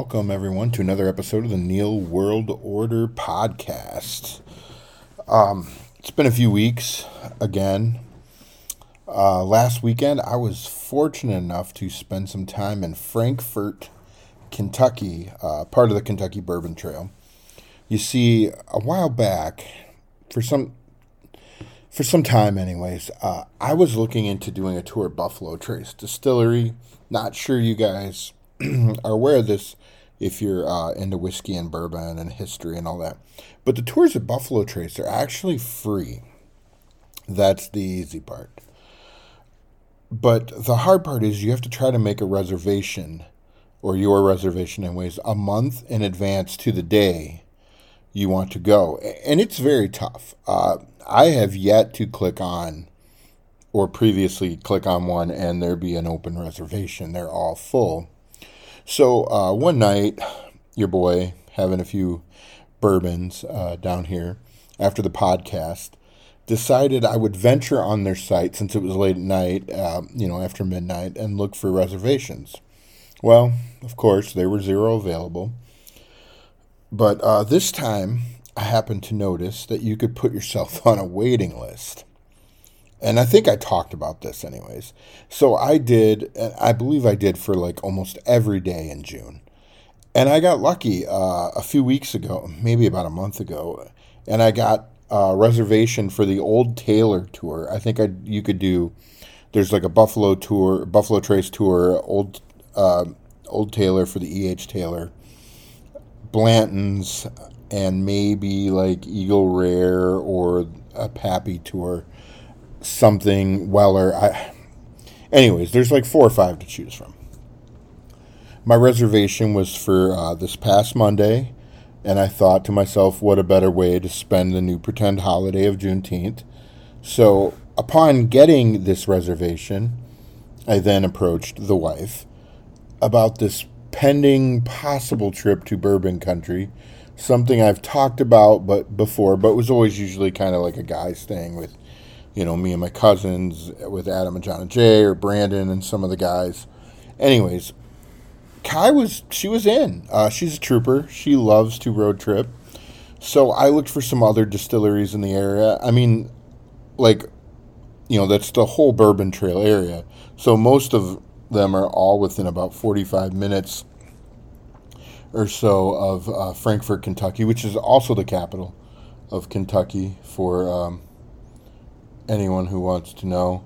Welcome everyone to another episode of the Neil World Order podcast. Um, it's been a few weeks again. Uh, last weekend, I was fortunate enough to spend some time in Frankfort, Kentucky, uh, part of the Kentucky Bourbon Trail. You see, a while back, for some for some time, anyways, uh, I was looking into doing a tour of Buffalo Trace Distillery. Not sure you guys are aware of this if you're uh, into whiskey and bourbon and history and all that. But the tours at Buffalo Trace are actually free. That's the easy part. But the hard part is you have to try to make a reservation, or your reservation, anyways, a month in advance to the day you want to go. And it's very tough. Uh, I have yet to click on or previously click on one and there be an open reservation. They're all full. So uh, one night, your boy having a few bourbons uh, down here after the podcast decided I would venture on their site since it was late at night, uh, you know, after midnight, and look for reservations. Well, of course, there were zero available. But uh, this time, I happened to notice that you could put yourself on a waiting list. And I think I talked about this anyways. So I did, I believe I did for like almost every day in June. And I got lucky uh, a few weeks ago, maybe about a month ago, and I got a reservation for the Old Taylor tour. I think I you could do. There's like a Buffalo tour, Buffalo Trace tour, Old uh, Old Taylor for the E. H. Taylor, Blanton's, and maybe like Eagle Rare or a Pappy tour, something Weller. I, anyways, there's like four or five to choose from. My reservation was for uh, this past Monday, and I thought to myself, what a better way to spend the new pretend holiday of Juneteenth. So, upon getting this reservation, I then approached the wife about this pending possible trip to bourbon country something i've talked about but before but was always usually kind of like a guy staying with you know me and my cousins with adam and john and jay or brandon and some of the guys. Anyways kai was she was in. Uh, she's a trooper. She loves to road trip. So i looked for some other distilleries in the area. I mean like you know that's the whole bourbon trail area. So most of them are all within about 45 minutes or so of uh, Frankfort, Kentucky, which is also the capital of Kentucky for um, anyone who wants to know.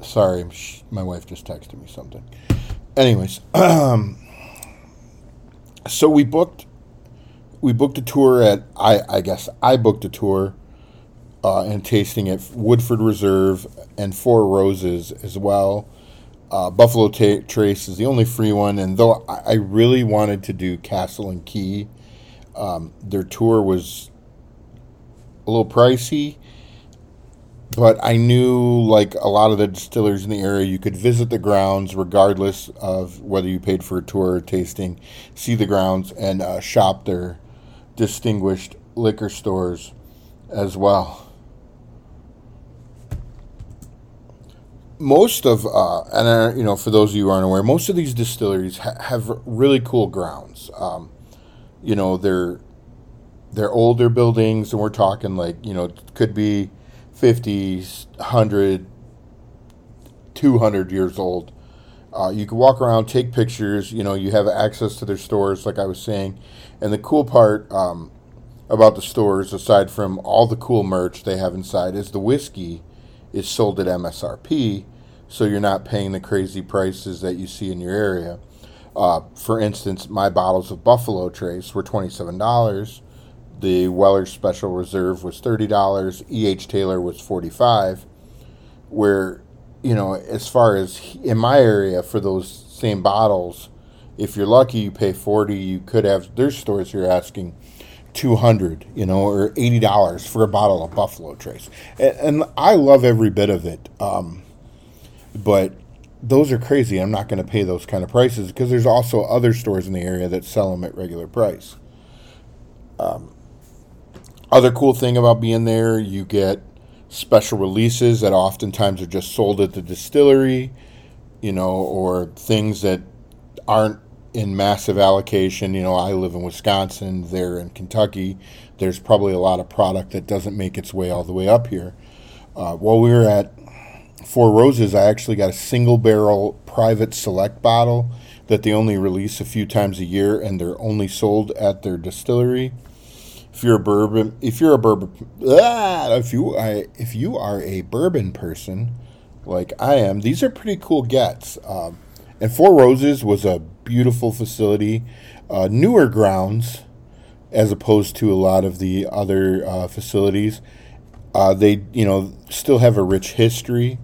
Sorry, my wife just texted me something. Anyways, um, so we booked we booked a tour at I I guess I booked a tour uh, and tasting at Woodford Reserve and Four Roses as well. Uh, Buffalo Trace is the only free one, and though I, I really wanted to do Castle and Key, um, their tour was a little pricey. But I knew, like a lot of the distillers in the area, you could visit the grounds regardless of whether you paid for a tour or tasting, see the grounds, and uh, shop their distinguished liquor stores as well. most of uh, and uh, you know for those of you who aren't aware, most of these distilleries ha- have really cool grounds. Um, you know they're they're older buildings, and we're talking like you know could be 50, 100, 200 years old. Uh, you can walk around, take pictures. You know you have access to their stores, like I was saying. And the cool part um, about the stores, aside from all the cool merch they have inside, is the whiskey is sold at MSRP, so you're not paying the crazy prices that you see in your area. Uh, for instance, my bottles of Buffalo Trace were $27. The Weller Special Reserve was $30. E.H. Taylor was 45 Where, you know, as far as in my area for those same bottles, if you're lucky, you pay 40 You could have, there's stores you're asking 200 you know or $80 for a bottle of buffalo trace and, and i love every bit of it um, but those are crazy i'm not going to pay those kind of prices because there's also other stores in the area that sell them at regular price um, other cool thing about being there you get special releases that oftentimes are just sold at the distillery you know, or things that aren't in massive allocation. You know, I live in Wisconsin, they're in Kentucky. There's probably a lot of product that doesn't make its way all the way up here. Uh, while we were at Four Roses, I actually got a single barrel private select bottle that they only release a few times a year, and they're only sold at their distillery. If you're a bourbon, if you're a bourbon, ah, if you I, if you are a bourbon person, like I am, these are pretty cool gets. Um, and Four Roses was a beautiful facility, uh, newer grounds, as opposed to a lot of the other uh, facilities. Uh, they, you know, still have a rich history.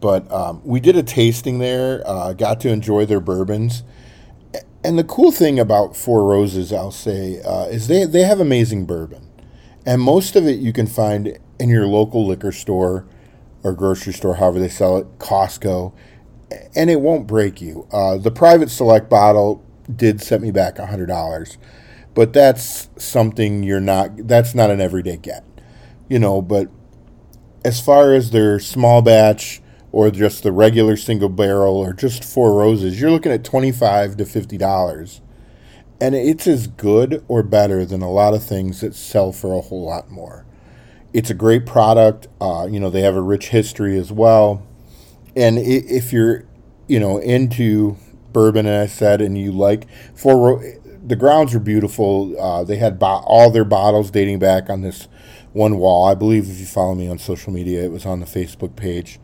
But um, we did a tasting there, uh, got to enjoy their bourbons. And the cool thing about Four Roses, I'll say, uh, is they, they have amazing bourbon. And most of it you can find in your local liquor store or grocery store, however they sell it, Costco, and it won't break you. Uh, the private select bottle did set me back $100, but that's something you're not, that's not an everyday get, you know. But as far as their small batch, or just the regular single barrel or just four roses, you're looking at 25 to $50. And it's as good or better than a lot of things that sell for a whole lot more. It's a great product. Uh, you know, they have a rich history as well. And if you're, you know, into bourbon, as I said, and you like four, the grounds are beautiful. Uh, they had bo- all their bottles dating back on this one wall. I believe if you follow me on social media, it was on the Facebook page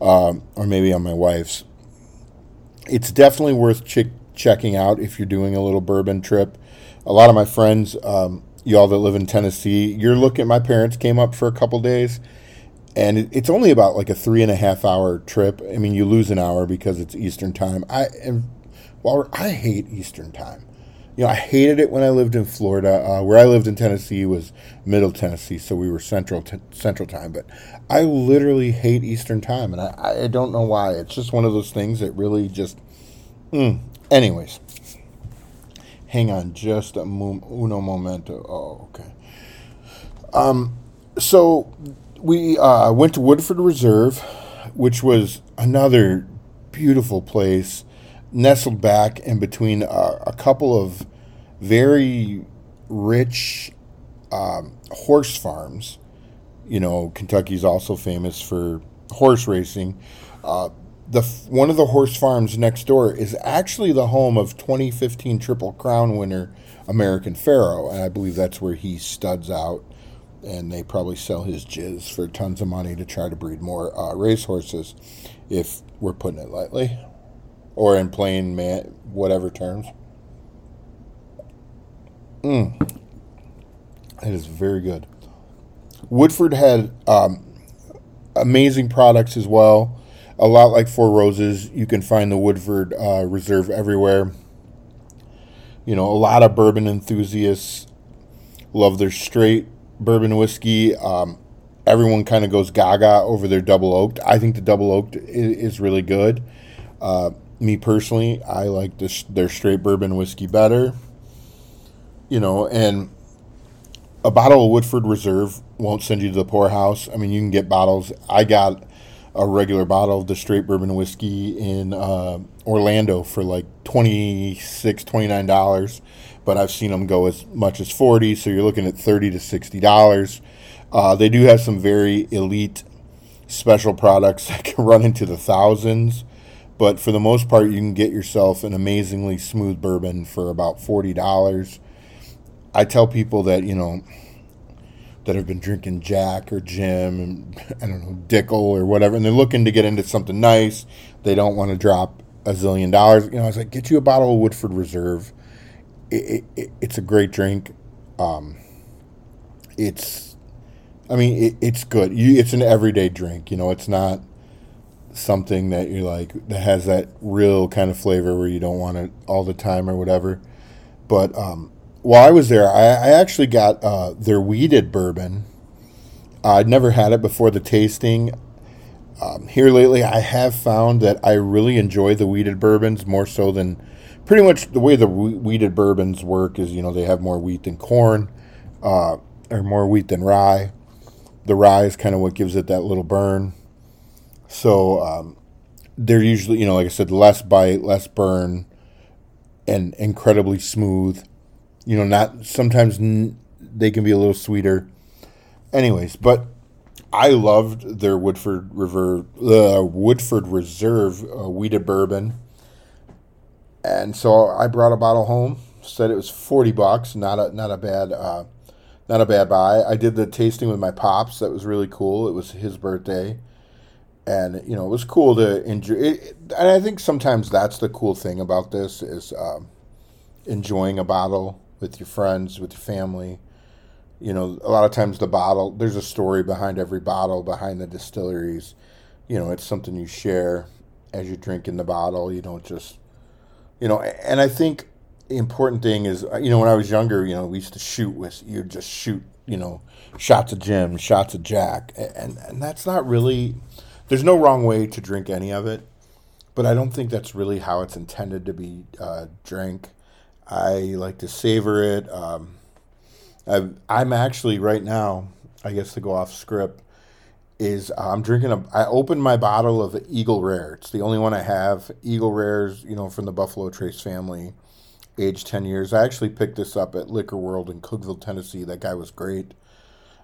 um, or maybe on my wife's. It's definitely worth ch- checking out if you're doing a little bourbon trip. A lot of my friends, um, y'all that live in Tennessee, you're looking. My parents came up for a couple days, and it, it's only about like a three and a half hour trip. I mean, you lose an hour because it's Eastern time. I well, I hate Eastern time you know, I hated it when I lived in Florida. Uh, where I lived in Tennessee was Middle Tennessee, so we were Central t- Central Time. But I literally hate Eastern Time, and I, I don't know why. It's just one of those things that really just. Mm. Anyways, hang on, just a mo- uno momento. Oh, okay. Um, so we uh, went to Woodford Reserve, which was another beautiful place nestled back in between a, a couple of very rich um, horse farms. You know, Kentucky's also famous for horse racing. Uh, the one of the horse farms next door is actually the home of 2015 Triple Crown winner American Pharoah, and I believe that's where he studs out. And they probably sell his jizz for tons of money to try to breed more uh, racehorses, if we're putting it lightly or in plain man, whatever terms. Mm. It is very good. Woodford had um, amazing products as well. A lot like Four Roses, you can find the Woodford uh, Reserve everywhere. You know, a lot of bourbon enthusiasts love their straight bourbon whiskey. Um, everyone kind of goes gaga over their double oaked. I think the double oaked is, is really good. Uh, me personally, I like this, their straight bourbon whiskey better. You know, and a bottle of Woodford Reserve won't send you to the poorhouse. I mean, you can get bottles. I got a regular bottle of the straight bourbon whiskey in uh, Orlando for like $26, $29, but I've seen them go as much as 40 so you're looking at 30 to $60. Uh, they do have some very elite special products that can run into the thousands. But for the most part, you can get yourself an amazingly smooth bourbon for about forty dollars. I tell people that you know that have been drinking Jack or Jim and I don't know Dickel or whatever, and they're looking to get into something nice. They don't want to drop a zillion dollars. You know, I was like, get you a bottle of Woodford Reserve. It, it, it's a great drink. Um, it's, I mean, it, it's good. You, it's an everyday drink. You know, it's not something that you're like that has that real kind of flavor where you don't want it all the time or whatever. But um, while I was there, I, I actually got uh, their wheated bourbon. I'd never had it before the tasting. Um, here lately, I have found that I really enjoy the wheated bourbons more so than pretty much the way the wheated bourbons work is you know they have more wheat than corn, uh, or more wheat than rye. The rye is kind of what gives it that little burn. So um, they're usually, you know, like I said, less bite, less burn, and incredibly smooth. You know, not sometimes n- they can be a little sweeter. Anyways, but I loved their Woodford River, uh, Woodford Reserve uh, bourbon, and so I brought a bottle home. Said it was forty bucks, not a not a bad uh, not a bad buy. I did the tasting with my pops. That was really cool. It was his birthday, and you know it was cool to enjoy. It, and I think sometimes that's the cool thing about this is um, enjoying a bottle with your friends, with your family. You know, a lot of times the bottle, there's a story behind every bottle, behind the distilleries. You know, it's something you share as you're drinking the bottle. You don't just, you know, and I think the important thing is, you know, when I was younger, you know, we used to shoot with, you'd just shoot, you know, shots of Jim, shots of Jack. And, and that's not really, there's no wrong way to drink any of it, but I don't think that's really how it's intended to be uh, drank. I like to savor it. Um, i am actually right now, I guess to go off script, is uh, I'm drinking a. I opened my bottle of Eagle Rare. It's the only one I have. Eagle Rares, you know, from the Buffalo Trace family, age 10 years. I actually picked this up at Liquor World in Cookeville, Tennessee. That guy was great.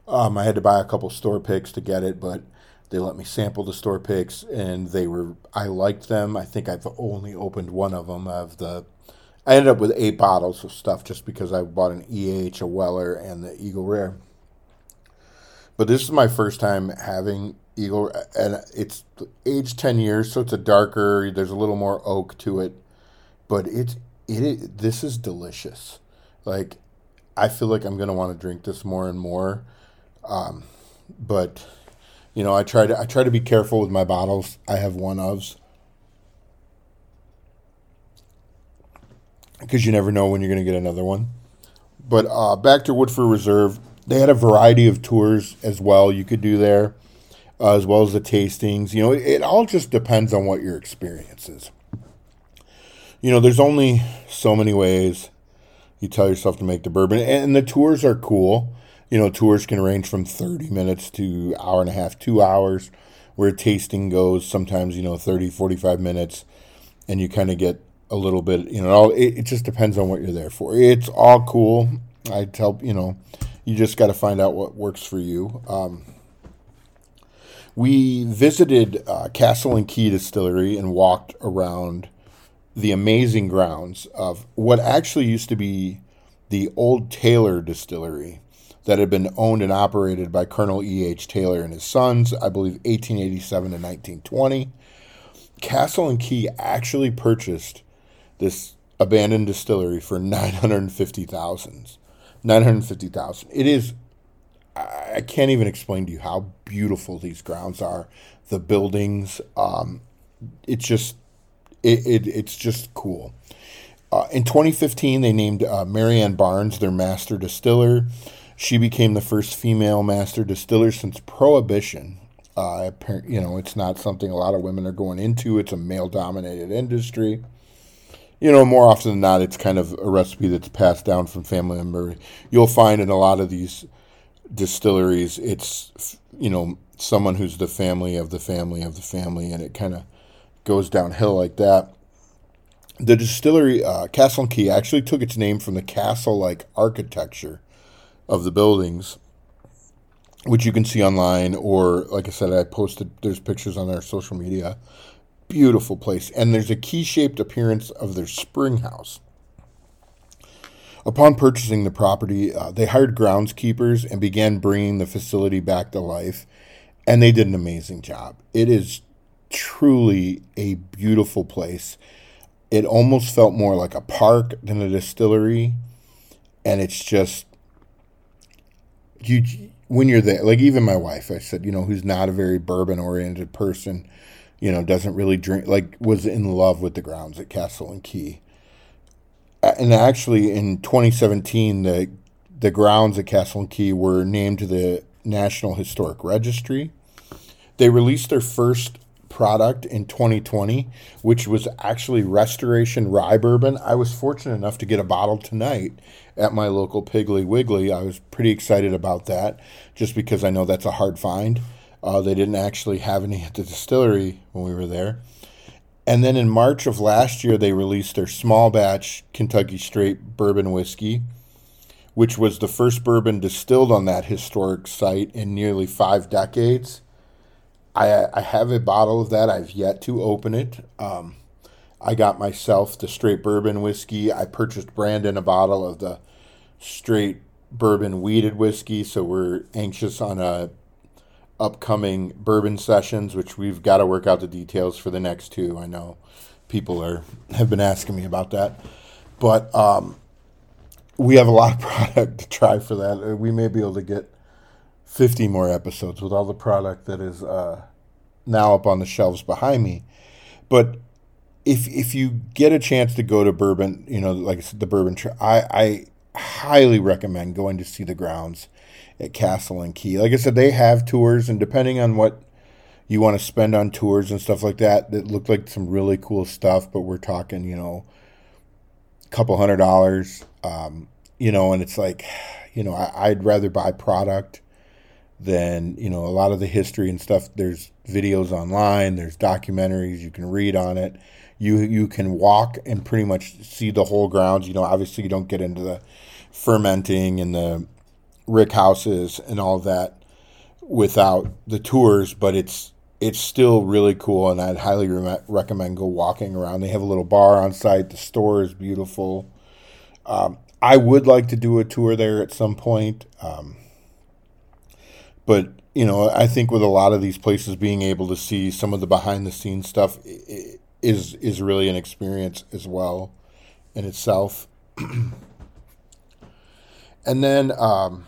Um, I had to buy a couple store picks to get it, but they let me sample the store picks, and they were. I liked them. I think I've only opened one of them of the I ended up with eight bottles of stuff just because I bought an EH, a Weller, and the Eagle Rare. But this is my first time having Eagle, and it's aged ten years, so it's a darker. There's a little more oak to it, but it's it. this is delicious. Like I feel like I'm gonna want to drink this more and more. Um, but you know, I try to I try to be careful with my bottles. I have one ofs because you never know when you're going to get another one. But uh, back to Woodford Reserve, they had a variety of tours as well you could do there, uh, as well as the tastings. You know, it, it all just depends on what your experience is. You know, there's only so many ways you tell yourself to make the bourbon, and the tours are cool. You know, tours can range from 30 minutes to hour and a half, two hours, where tasting goes sometimes, you know, 30, 45 minutes, and you kind of get a little bit. You know, it, it just depends on what you're there for. It's all cool. I tell you know, you just got to find out what works for you. Um, we visited uh, Castle and Key Distillery and walked around the amazing grounds of what actually used to be the old Taylor Distillery that had been owned and operated by Colonel E.H. Taylor and his sons, I believe 1887 to 1920. Castle and Key actually purchased this abandoned distillery for 950,000. 950,000. It is I can't even explain to you how beautiful these grounds are. The buildings um, it's just it, it it's just cool. Uh, in 2015, they named uh, Marianne Barnes their master distiller. She became the first female master distiller since Prohibition. Uh, you know, it's not something a lot of women are going into. It's a male-dominated industry you know, more often than not, it's kind of a recipe that's passed down from family member. You'll find in a lot of these distilleries, it's, you know, someone who's the family of the family of the family, and it kind of goes downhill like that. The distillery, uh, Castle and Key, actually took its name from the castle like architecture of the buildings, which you can see online, or like I said, I posted, there's pictures on our social media beautiful place, and there's a key shaped appearance of their spring house. Upon purchasing the property, uh, they hired groundskeepers and began bringing the facility back to life, and they did an amazing job. It is truly a beautiful place. It almost felt more like a park than a distillery, and it's just you when you're there. Like even my wife, I said, you know, who's not a very bourbon oriented person, you know, doesn't really drink, like, was in love with the grounds at Castle and Key. And actually, in 2017, the the grounds at Castle and Key were named to the National Historic Registry. They released their first product in 2020, which was actually Restoration Rye Bourbon. I was fortunate enough to get a bottle tonight at my local Piggly Wiggly. I was pretty excited about that just because I know that's a hard find. Uh, they didn't actually have any at the distillery when we were there. And then in March of last year, they released their small batch Kentucky Straight Bourbon Whiskey, which was the first bourbon distilled on that historic site in nearly five decades. I, I have a bottle of that. I've yet to open it. Um, I got myself the straight bourbon whiskey. I purchased Brandon a bottle of the straight bourbon wheated whiskey. So we're anxious on a upcoming bourbon sessions, which we've got to work out the details for the next two. I know people are have been asking me about that, but um, we have a lot of product to try for that. Uh, we may be able to get fifty more episodes with all the product that is uh, now up on the shelves behind me. But if if you get a chance to go to bourbon, you know, like I said, the bourbon, I I highly recommend going to see the grounds at Castle and Key. Like I said, they have tours, and depending on what you want to spend on tours and stuff like that, that looked like some really cool stuff. But we're talking, you know, a couple hundred dollars, um, you know, and it's like, you know, I, I'd rather buy product than you know a lot of the history and stuff. There's videos online, there's documentaries you can read on it. You you can walk and pretty much see the whole grounds. You know, obviously you don't get into the fermenting and the rick houses and all that without the tours, but it's it's still really cool, and I'd highly re- recommend go walking around. They have a little bar on site. The store is beautiful. Um, I would like to do a tour there at some point, um, but you know, I think with a lot of these places, being able to see some of the behind the scenes stuff is is really an experience as well in itself. and then um,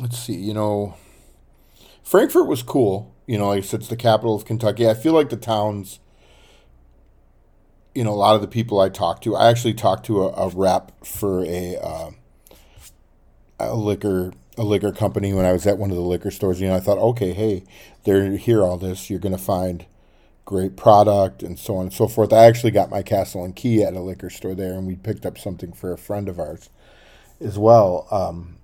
let's see, you know, Frankfort was cool. You know, like I said, it's the capital of Kentucky. I feel like the towns, you know, a lot of the people I talked to, I actually talked to a, a rep for a, uh, a liquor a liquor company when I was at one of the liquor stores. You know, I thought, okay, hey, they're here all this. You're going to find great product and so on and so forth. I actually got my Castle and Key at a liquor store there, and we picked up something for a friend of ours as well. Um,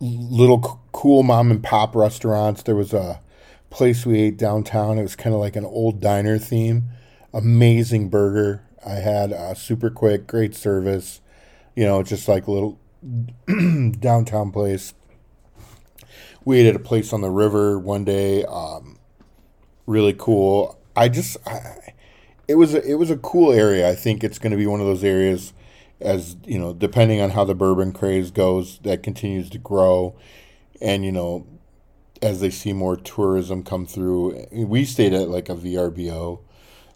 little cool mom and pop restaurants. There was a place we ate downtown. It was kind of like an old diner theme. Amazing burger. I had uh, super quick, great service. You know, just like a little downtown place. We ate at a place on the river one day. Um, really cool. I just, I, it was a, it was a cool area. I think it's going to be one of those areas as you know, depending on how the bourbon craze goes, that continues to grow, and you know, as they see more tourism come through, we stayed at like a VRBO.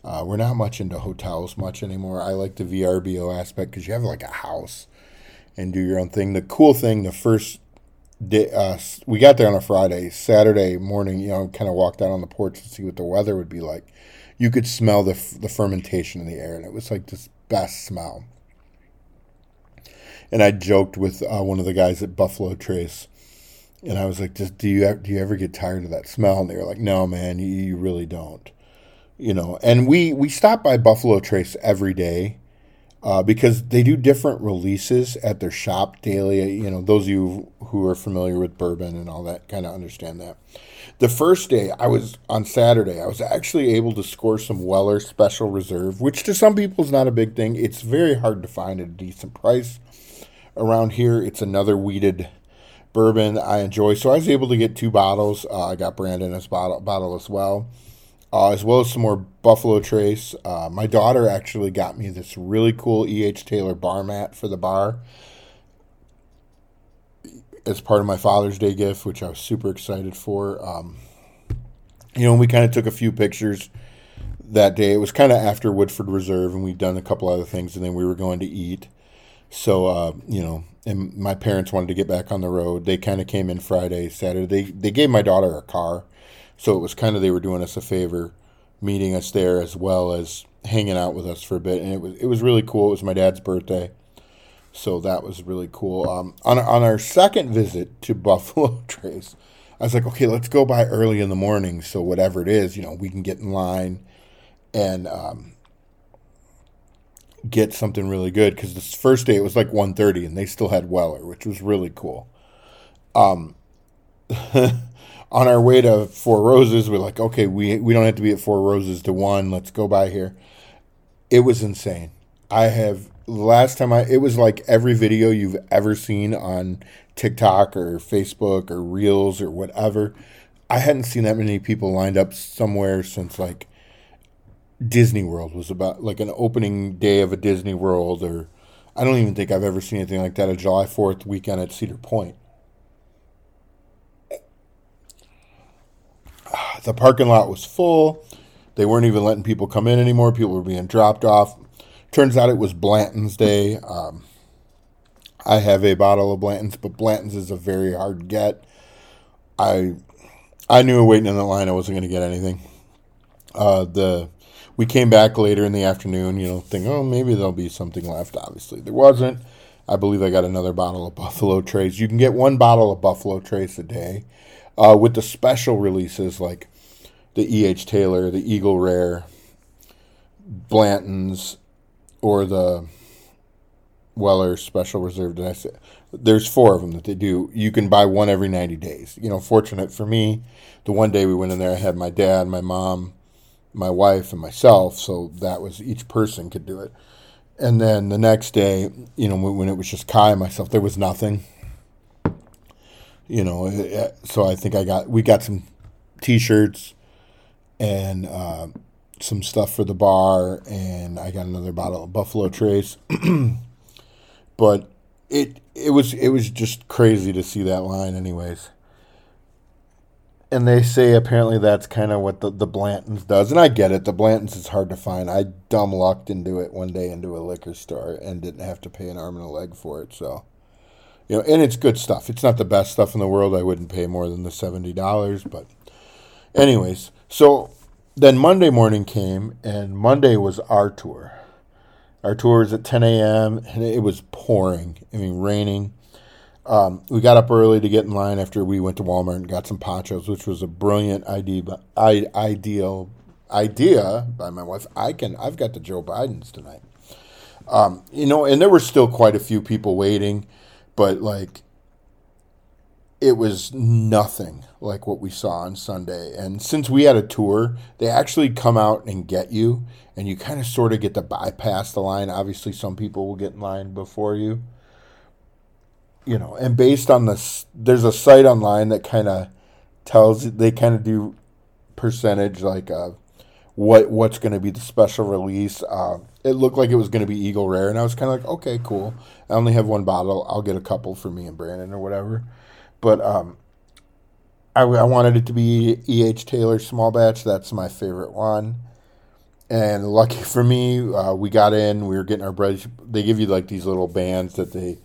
Uh, we're not much into hotels much anymore. I like the VRBO aspect because you have like a house and do your own thing. The cool thing, the first day, uh, we got there on a Friday, Saturday morning, you know, kind of walked out on the porch to see what the weather would be like. You could smell the the fermentation in the air, and it was like this best smell and I joked with uh, one of the guys at Buffalo Trace, and I was like, "Just do you do you ever get tired of that smell?" And they were like, "No, man, you, you really don't." You know, and we we stop by Buffalo Trace every day. Uh, because they do different releases at their shop daily. You know, those of you who are familiar with bourbon and all that kind of understand that. The first day, I was on Saturday, I was actually able to score some Weller Special Reserve, which to some people is not a big thing. It's very hard to find at a decent price around here. It's another wheated bourbon I enjoy. So I was able to get two bottles. Uh, I got Brandon's bottle, bottle as well, uh, as well as some more Buffalo Trace. Uh, my daughter actually got me this really cool E.H. Taylor bar mat for the bar as part of my Father's Day gift, which I was super excited for. Um, you know, we kind of took a few pictures that day. It was kind of after Woodford Reserve, and we'd done a couple other things, and then we were going to eat. So uh, you know, and my parents wanted to get back on the road. They kind of came in Friday, Saturday. They they gave my daughter a car, so it was kind of they were doing us a favor, meeting us there as well as hanging out with us for a bit, and it was it was really cool. It was my dad's birthday, so that was really cool. Um, on on our second visit to Buffalo Trace, I was like, okay, let's go by early in the morning, so whatever it is, you know, we can get in line, and um, get something really good because this first day it was like 1.30 and they still had Weller, which was really cool. Um, on our way to Four Roses, we're like, okay, we we don't have to be at Four Roses to one. Let's go by here. It was insane. I have last time I it was like every video you've ever seen on TikTok or Facebook or Reels or whatever. I hadn't seen that many people lined up somewhere since like Disney World was about like an opening day of a Disney World or I don't even think I've ever seen anything like that a July 4th weekend at Cedar Point. The parking lot was full. They weren't even letting people come in anymore. People were being dropped off. Turns out it was Blanton's Day. Um, I have a bottle of Blanton's, but Blanton's is a very hard get. I I knew waiting in the line I wasn't going to get anything. Uh, the we came back later in the afternoon, you know, thinking, oh, maybe there'll be something left. Obviously, there wasn't. I believe I got another bottle of Buffalo Trace. You can get one bottle of Buffalo Trace a day. Uh, with the special releases like the E.H. Taylor, the Eagle Rare, Blanton's, or the Weller Special Reserve. Did I say? There's four of them that they do. You can buy one every 90 days. You know, fortunate for me, the one day we went in there, I had my dad, my mom, my wife, and myself. So that was each person could do it. And then the next day, you know, when it was just Kai and myself, there was nothing. You know, eh, eh, so I think I got we got some T-shirts and uh, some stuff for the bar, and I got another bottle of Buffalo Trace. but it it was it was just crazy to see that line, anyways. And they say apparently that's kind of what the, the Blantons does, and I get it. The Blantons is hard to find. I dumb lucked into it one day into a liquor store and didn't have to pay an arm and a leg for it. So, you know, and it's good stuff. It's not the best stuff in the world. I wouldn't pay more than the seventy dollars, but, anyways. So then Monday morning came, and Monday was our tour. Our tour was at 10 a.m. and it was pouring. I mean, raining. Um, we got up early to get in line after we went to Walmart and got some ponchos, which was a brilliant idea. I, ideal idea by my wife. I can. I've got the Joe Bidens tonight. Um, you know, and there were still quite a few people waiting, but like it was nothing like what we saw on Sunday. And since we had a tour, they actually come out and get you, and you kind of sort of get to bypass the line. Obviously, some people will get in line before you. You know, and based on this, there's a site online that kind of tells they kind of do percentage like uh, what what's going to be the special release. Uh, it looked like it was going to be Eagle Rare, and I was kind of like, okay, cool. I only have one bottle. I'll get a couple for me and Brandon or whatever. But um, I, I wanted it to be E.H. Taylor small batch. That's my favorite one. And lucky for me, uh, we got in. We were getting our bread. They give you like these little bands that they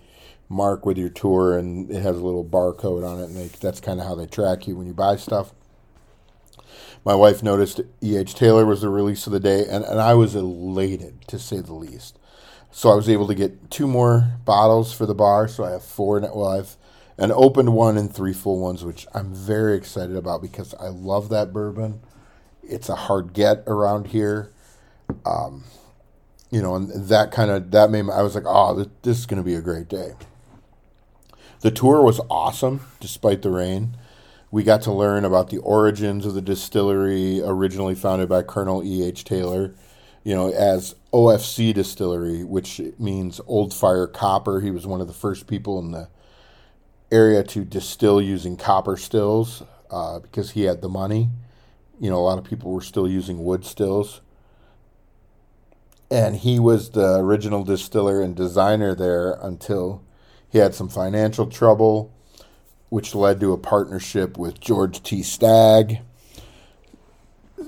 mark with your tour, and it has a little barcode on it, and they, that's kind of how they track you when you buy stuff. My wife noticed E.H. Taylor was the release of the day, and, and I was elated to say the least. So I was able to get two more bottles for the bar. So I have four. Well, I've an opened one and three full ones, which I'm very excited about because I love that bourbon. It's a hard get around here. Um, you know, and that kind of that made me, I was like, oh, this, this is going to be a great day. The tour was awesome despite the rain. We got to learn about the origins of the distillery, originally founded by Colonel E. H. Taylor, you know, as OFC Distillery, which means Old Fire Copper. He was one of the first people in the area to distill using copper stills uh, because he had the money. You know, a lot of people were still using wood stills. And he was the original distiller and designer there until he had some financial trouble, which led to a partnership with George T. Stagg.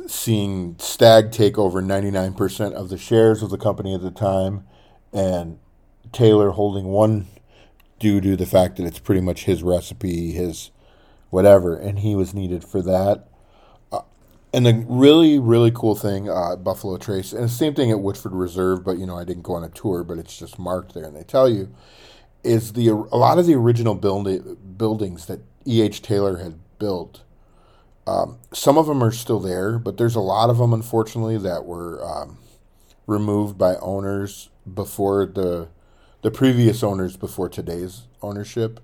Seeing Stagg take over 99% of the shares of the company at the time, and Taylor holding one due to the fact that it's pretty much his recipe, his whatever, and he was needed for that. Uh, and the really, really cool thing, uh, Buffalo Trace, and the same thing at Woodford Reserve, but you know I didn't go on a tour, but it's just marked there, and they tell you is the a lot of the original building buildings that E. H. Taylor had built. Um, some of them are still there, but there's a lot of them, unfortunately, that were um, removed by owners before the the previous owners before today's ownership.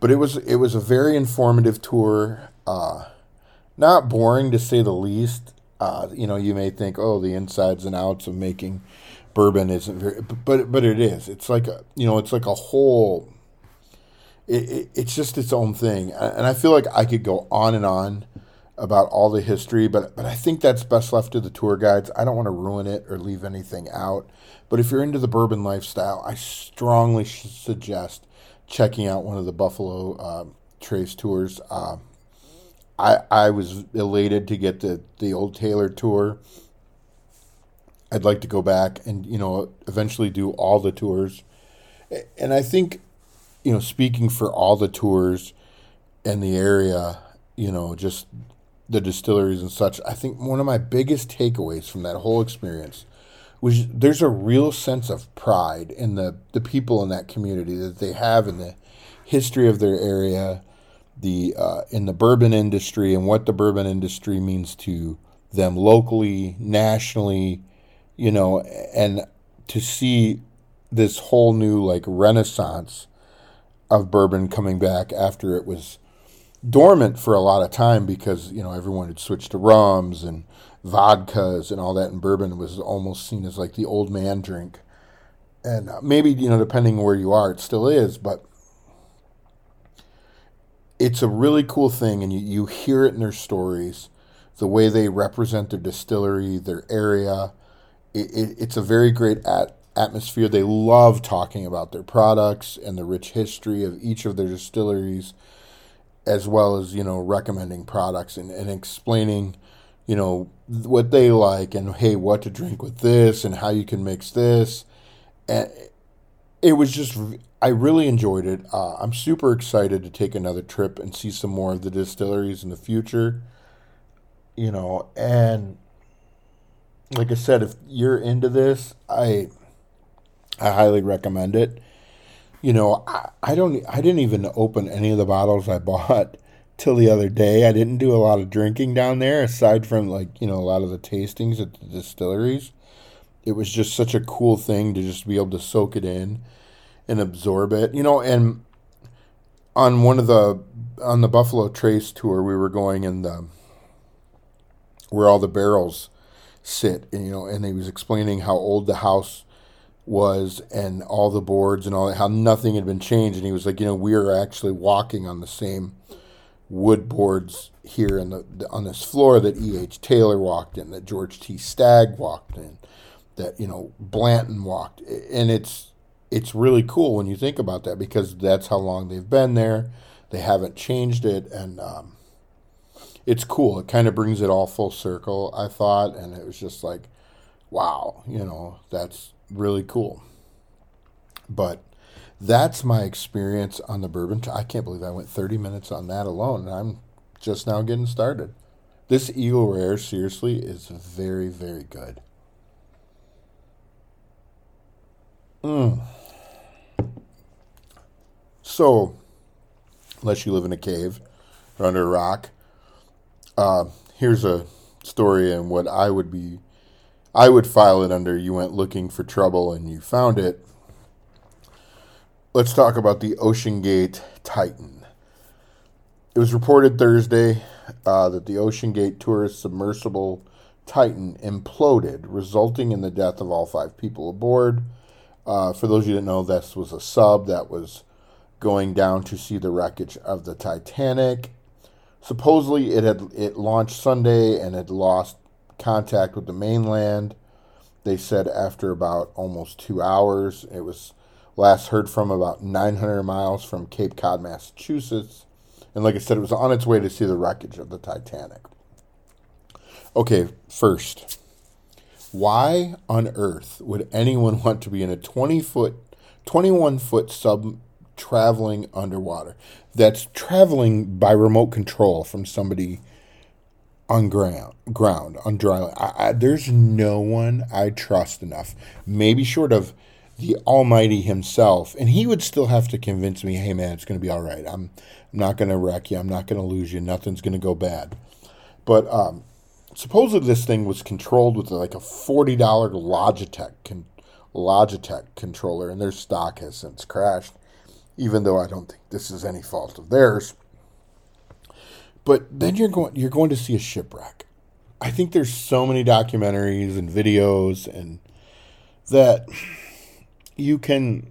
But it was it was a very informative tour. Uh, not boring to say the least. Uh, you know, you may think, oh, the insides and outs of making bourbon isn't very, but but it is. It's like a, you know, it's like a whole. It, it, it's just its own thing, and I feel like I could go on and on about all the history, but but I think that's best left to the tour guides. I don't want to ruin it or leave anything out. But if you're into the bourbon lifestyle, I strongly suggest checking out one of the Buffalo uh, Trace tours. Uh, I I was elated to get the the Old Taylor tour. I'd like to go back and you know eventually do all the tours, and I think, you know, speaking for all the tours, in the area, you know, just the distilleries and such. I think one of my biggest takeaways from that whole experience was there's a real sense of pride in the the people in that community that they have in the history of their area the uh, in the bourbon industry and what the bourbon industry means to them locally, nationally, you know, and to see this whole new like renaissance of bourbon coming back after it was dormant for a lot of time because you know everyone had switched to rums and vodkas and all that and bourbon was almost seen as like the old man drink and uh, maybe you know depending where you are it still is but it's a really cool thing, and you, you hear it in their stories, the way they represent their distillery, their area. It, it, it's a very great at, atmosphere. They love talking about their products and the rich history of each of their distilleries, as well as you know recommending products and, and explaining, you know, what they like and hey, what to drink with this and how you can mix this. And it was just I really enjoyed it. Uh, I'm super excited to take another trip and see some more of the distilleries in the future. You know, and like I said, if you're into this, I I highly recommend it. You know, I, I don't I didn't even open any of the bottles I bought till the other day. I didn't do a lot of drinking down there aside from like, you know, a lot of the tastings at the distilleries. It was just such a cool thing to just be able to soak it in and absorb it. You know, and on one of the on the Buffalo Trace tour, we were going in the where all the barrels sit, and you know, and he was explaining how old the house was and all the boards and all how nothing had been changed, and he was like, you know, we are actually walking on the same wood boards here in the, on this floor that E. H. Taylor walked in, that George T. Stagg walked in, that you know Blanton walked, and it's it's really cool when you think about that because that's how long they've been there. They haven't changed it, and um, it's cool. It kind of brings it all full circle, I thought, and it was just like, wow, you know, that's really cool. But that's my experience on the bourbon. I can't believe I went 30 minutes on that alone, and I'm just now getting started. This Eagle Rare, seriously, is very, very good. Mm. So, unless you live in a cave or under a rock, uh, here's a story and what I would be, I would file it under. You went looking for trouble and you found it. Let's talk about the OceanGate Titan. It was reported Thursday uh, that the OceanGate tourist submersible Titan imploded, resulting in the death of all five people aboard. Uh, for those of you that know, this was a sub that was going down to see the wreckage of the Titanic. Supposedly, it had it launched Sunday and had lost contact with the mainland. They said after about almost two hours, it was last heard from about 900 miles from Cape Cod, Massachusetts. And like I said, it was on its way to see the wreckage of the Titanic. Okay, first, why on earth would anyone want to be in a 20 foot, 21 foot sub traveling underwater? That's traveling by remote control from somebody on ground, ground on dry land. I, I, there's no one I trust enough, maybe short of the Almighty Himself, and He would still have to convince me, "Hey, man, it's going to be all right. I'm, I'm not going to wreck you. I'm not going to lose you. Nothing's going to go bad." But um, supposedly this thing was controlled with like a forty dollar Logitech con- Logitech controller, and their stock has since crashed. Even though I don't think this is any fault of theirs, But then you're going you're going to see a shipwreck. I think there's so many documentaries and videos and that you can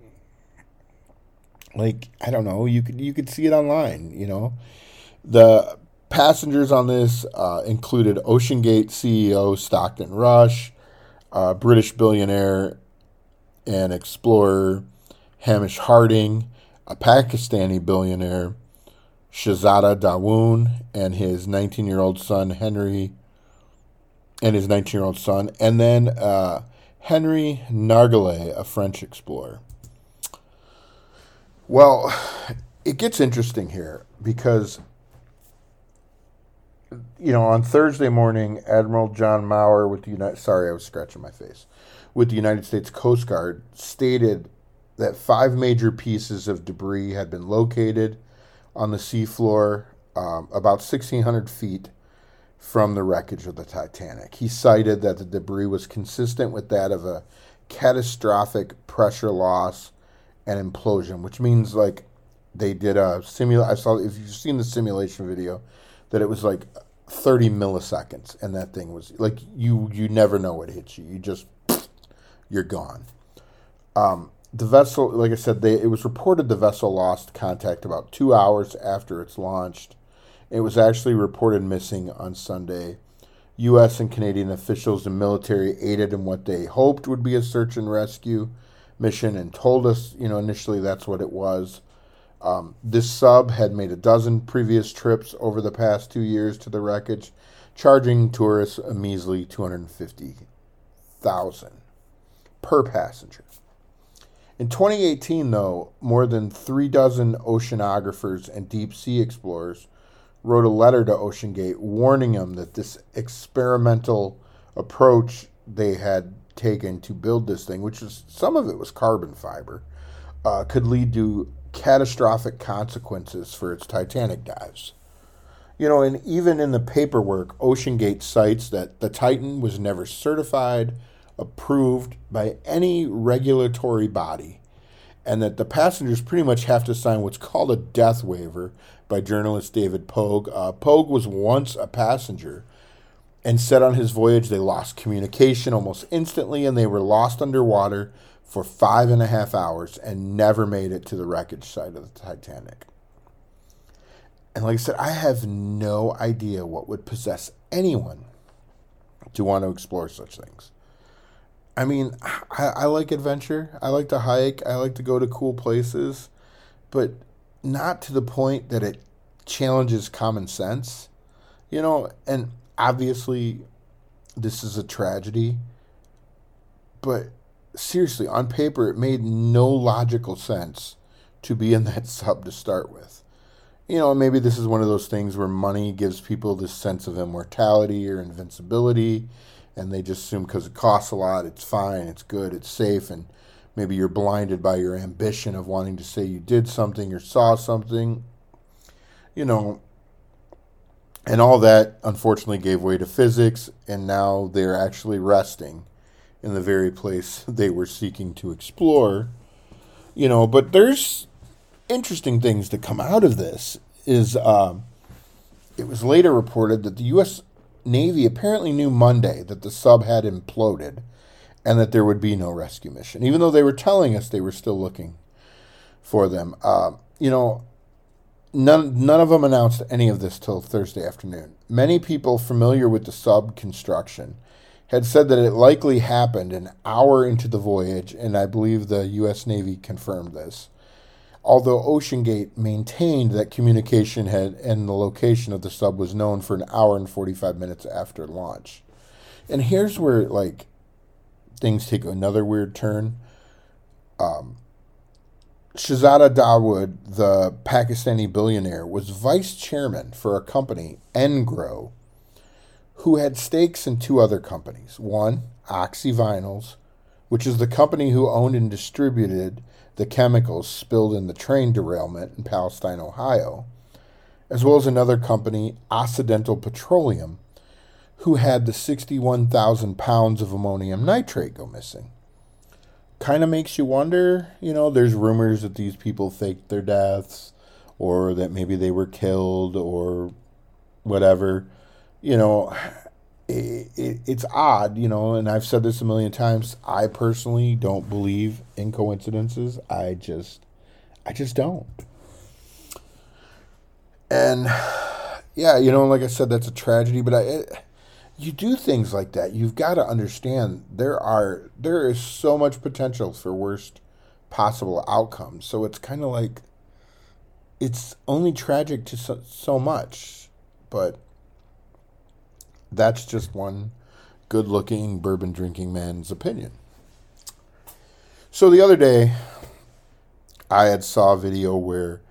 like I don't know, you could you could see it online, you know. The passengers on this uh, included OceanGate CEO Stockton Rush, uh, British billionaire and explorer Hamish Harding, a Pakistani billionaire Shahzada Dawood, and his 19 year old son Henry, and his 19 year old son, and then uh, Henry Nargeolet, a French explorer. Well, it gets interesting here because you know, on Thursday morning, Admiral John Mauger with the United sorry, I was scratching my face. With the United States Coast Guard stated that five major pieces of debris had been located on the seafloor um, about 1,600 feet from the wreckage of the Titanic. He cited that the debris was consistent with that of a catastrophic pressure loss and implosion, which means like they did a simulation. I saw if you've seen the simulation video, that it was like 30 milliseconds, and that thing was like you you never know what hits you. You just you're gone. Um, the vessel, like I said, they, it was reported the vessel lost contact about two hours after it's launched. It was actually reported missing on Sunday. U.S. and Canadian officials and military aided in what they hoped would be a search and rescue mission and told us, you know, initially that's what it was. Um, this sub had made a dozen previous trips over the past two years to the wreckage, charging tourists a measly 250000 per passenger. In 2018, though, more than three dozen oceanographers and deep sea explorers wrote a letter to OceanGate warning them that this experimental approach they had taken to build this thing, which some of it was carbon fiber, uh, could lead to catastrophic consequences for its Titanic dives. You know, and even in the paperwork, OceanGate cites that the Titan was never certified approved by any regulatory body, and that the passengers pretty much have to sign what's called a death waiver by journalist David Pogue. Uh, Pogue was once a passenger and said on his voyage they lost communication almost instantly and they were lost underwater for five and a half hours and never made it to the wreckage site of the Titanic. And like I said, I have no idea what would possess anyone to want to explore such things. I mean, I, I like adventure. I like to hike. I like to go to cool places, but not to the point that it challenges common sense. You know, and obviously, this is a tragedy, but seriously, on paper, it made no logical sense to be in that sub to start with. You know, maybe this is one of those things where money gives people this sense of immortality or invincibility and they just assume because it costs a lot, it's fine, it's good, it's safe, and maybe you're blinded by your ambition of wanting to say you did something or saw something, you know. And all that unfortunately gave way to physics, and now they're actually resting in the very place they were seeking to explore. You know, but there's interesting things to come out of this. Is uh, it was later reported that the U.S. Navy apparently knew Monday that the sub had imploded and that there would be no rescue mission, even though they were telling us they were still looking for them. Uh, you know, none, none of them announced any of this till Thursday afternoon. Many people familiar with the sub construction had said that it likely happened an hour into the voyage, and I believe the U.S. Navy confirmed this although OceanGate maintained that communication had and the location of the sub was known for an hour and 45 minutes after launch. And here's where like things take another weird turn. Um, Shahzada Dawood, the Pakistani billionaire, was vice chairman for a company, Engro, who had stakes in two other companies. One, Oxy Vinyls, which is the company who owned and distributed the chemicals spilled in the train derailment in Palestine, Ohio, as well as another company, Occidental Petroleum, who had the 61,000 pounds of ammonium nitrate go missing. Kind of makes you wonder, you know, there's rumors that these people faked their deaths or that maybe they were killed or whatever. You know, it, it, it's odd, you know, and I've said this a million times. I personally don't believe in coincidences. I just, I just don't. And yeah, you know, like I said, that's a tragedy. But I, it, you do things like that. You've got to understand there are there is so much potential for worst possible outcomes. So it's kind of like it's only tragic to so, so much, but that's just one good-looking bourbon drinking man's opinion. So the other day, I had saw a video where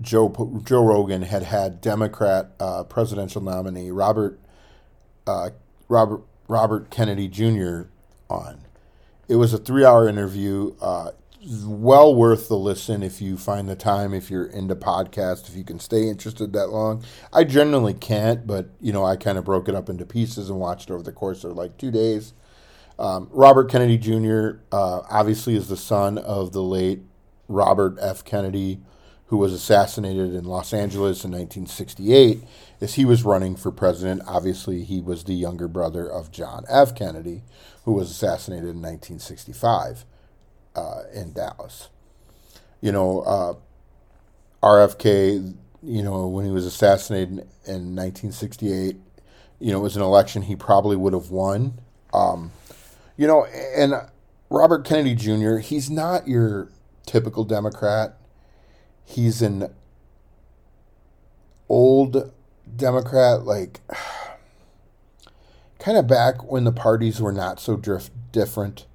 Joe Joe Rogan had had Democrat uh, presidential nominee Robert uh, Robert Robert Kennedy Jr. on. It was a three-hour interview. Uh, well worth the listen if you find the time. If you're into podcasts, if you can stay interested that long. I generally can't, but you know I kind of broke it up into pieces and watched over the course of like two days. Um, Robert Kennedy Jr. Uh, obviously is the son of the late Robert F. Kennedy who was assassinated in Los Angeles in 1968, as he was running for president. Obviously, he was the younger brother of John F. Kennedy, who was assassinated in 1965 uh, in Dallas. You know, uh, RFK, you know, when he was assassinated in 1968, you know, it was an election he probably would have won. Um, you know, and Robert Kennedy Jr., he's not your typical Democrat he's an old Democrat, like kind of back when the parties were not so drift different.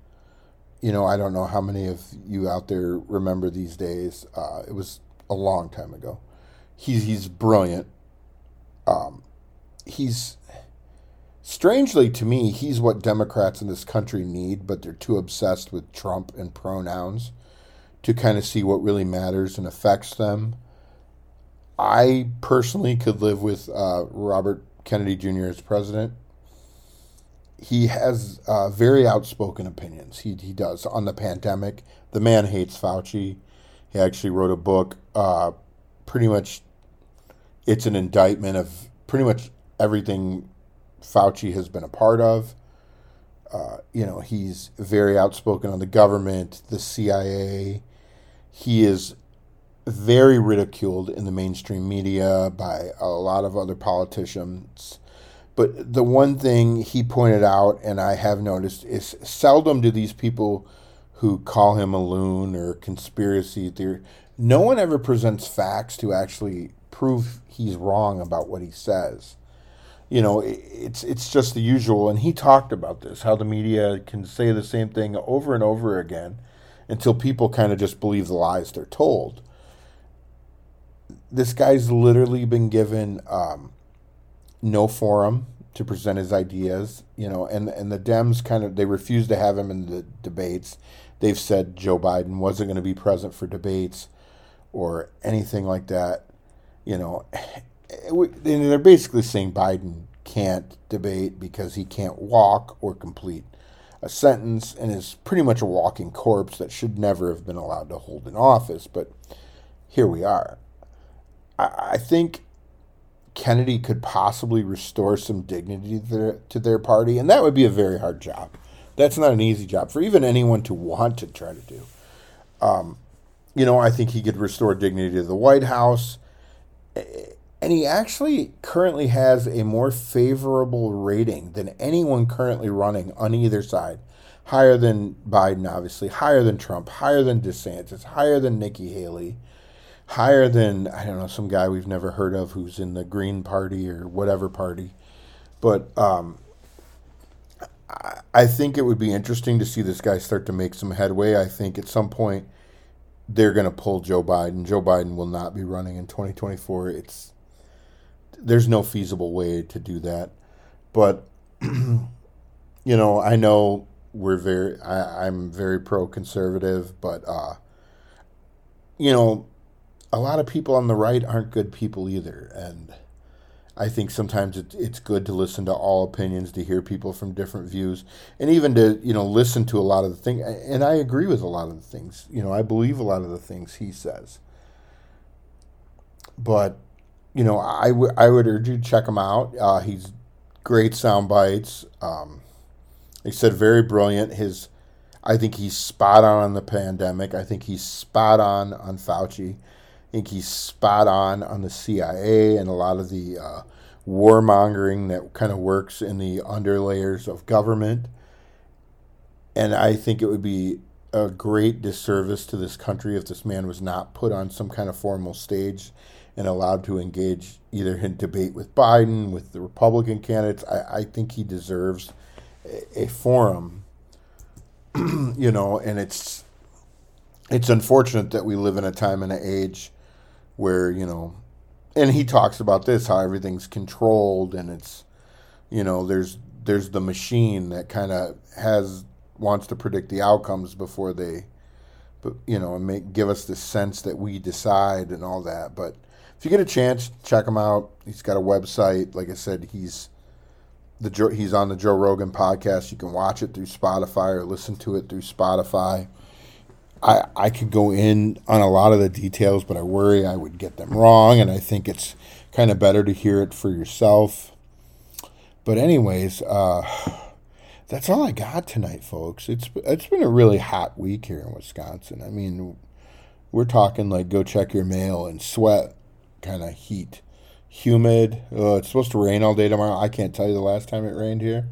You know, I don't know how many of you out there remember these days. Uh, it was a long time ago. He's he's brilliant. Um, he's strangely to me, he's what Democrats in this country need, but they're too obsessed with Trump and pronouns to kind of see what really matters and affects them. I personally could live with uh, Robert Kennedy Jr. as president. He has uh, very outspoken opinions. He, he does on the pandemic. The man hates Fauci. He actually wrote a book. Uh, pretty much, it's an indictment of pretty much everything Fauci has been a part of. Uh, you know, he's very outspoken on the government, the CIA, he is very ridiculed in the mainstream media by a lot of other politicians. But the one thing he pointed out, and I have noticed, is seldom do these people who call him a loon or conspiracy theory, no one ever presents facts to actually prove he's wrong about what he says. You know, it's it's just the usual, and he talked about this how the media can say the same thing over and over again until people kind of just believe the lies they're told. This guy's literally been given um, no forum to present his ideas, you know, and and the Dems kind of they refuse to have him in the debates. They've said Joe Biden wasn't going to be present for debates or anything like that, you know. they're basically saying Biden can't debate because he can't walk or complete a sentence and is pretty much a walking corpse that should never have been allowed to hold an office. But here we are. I, I think Kennedy could possibly restore some dignity to their, to their party, and that would be a very hard job. That's not an easy job for even anyone to want to try to do. Um, you know, I think he could restore dignity to the White House and he actually currently has a more favorable rating than anyone currently running on either side. Higher than Biden, obviously, higher than Trump, higher than DeSantis, higher than Nikki Haley, higher than, I don't know, some guy we've never heard of who's in the Green Party or whatever party. But um, I think it would be interesting to see this guy start to make some headway. I think at some point they're going to pull Joe Biden. Joe Biden will not be running in 2024. It's there's no feasible way to do that. But you know, I know we're very I, I'm very pro conservative, but uh you know, a lot of people on the right aren't good people either. And I think sometimes it, it's good to listen to all opinions, to hear people from different views, and even to, you know, listen to a lot of the things. And I agree with a lot of the things. You know, I believe a lot of the things he says. But you know, I, w- I would urge you to check him out. Uh, he's great sound bites. Um, he said very brilliant. His, I think he's spot on on the pandemic. I think he's spot on on Fauci. Think he's spot on on the CIA and a lot of the uh, warmongering that kind of works in the underlayers of government. And I think it would be a great disservice to this country if this man was not put on some kind of formal stage and allowed to engage either in debate with Biden, with the Republican candidates. I, I think he deserves a, a forum, you know, and it's it's unfortunate that we live in a time and an age where, you know, and he talks about this, how everything's controlled and it's, you know, there's there's the machine that kind of has wants to predict the outcomes before they but you know and make give us the sense that we decide and all that but if you get a chance, check him out. He's got a website. Like I said, he's the he's on the Joe Rogan podcast. You can watch it through Spotify or listen to it through Spotify. I I could go in on a lot of the details, but I worry I would get them wrong, and I think it's kind of better to hear it for yourself. But anyways, uh, that's all I got tonight, folks. It's it's been a really hot week here in Wisconsin. I mean, we're talking like go check your mail and sweat kind of heat. Humid. Uh, it's supposed to rain all day tomorrow. I can't tell you the last time it rained here.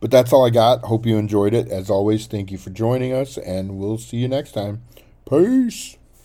But that's all I got. Hope you enjoyed it. As always, thank you for joining us, and we'll see you next time. Peace.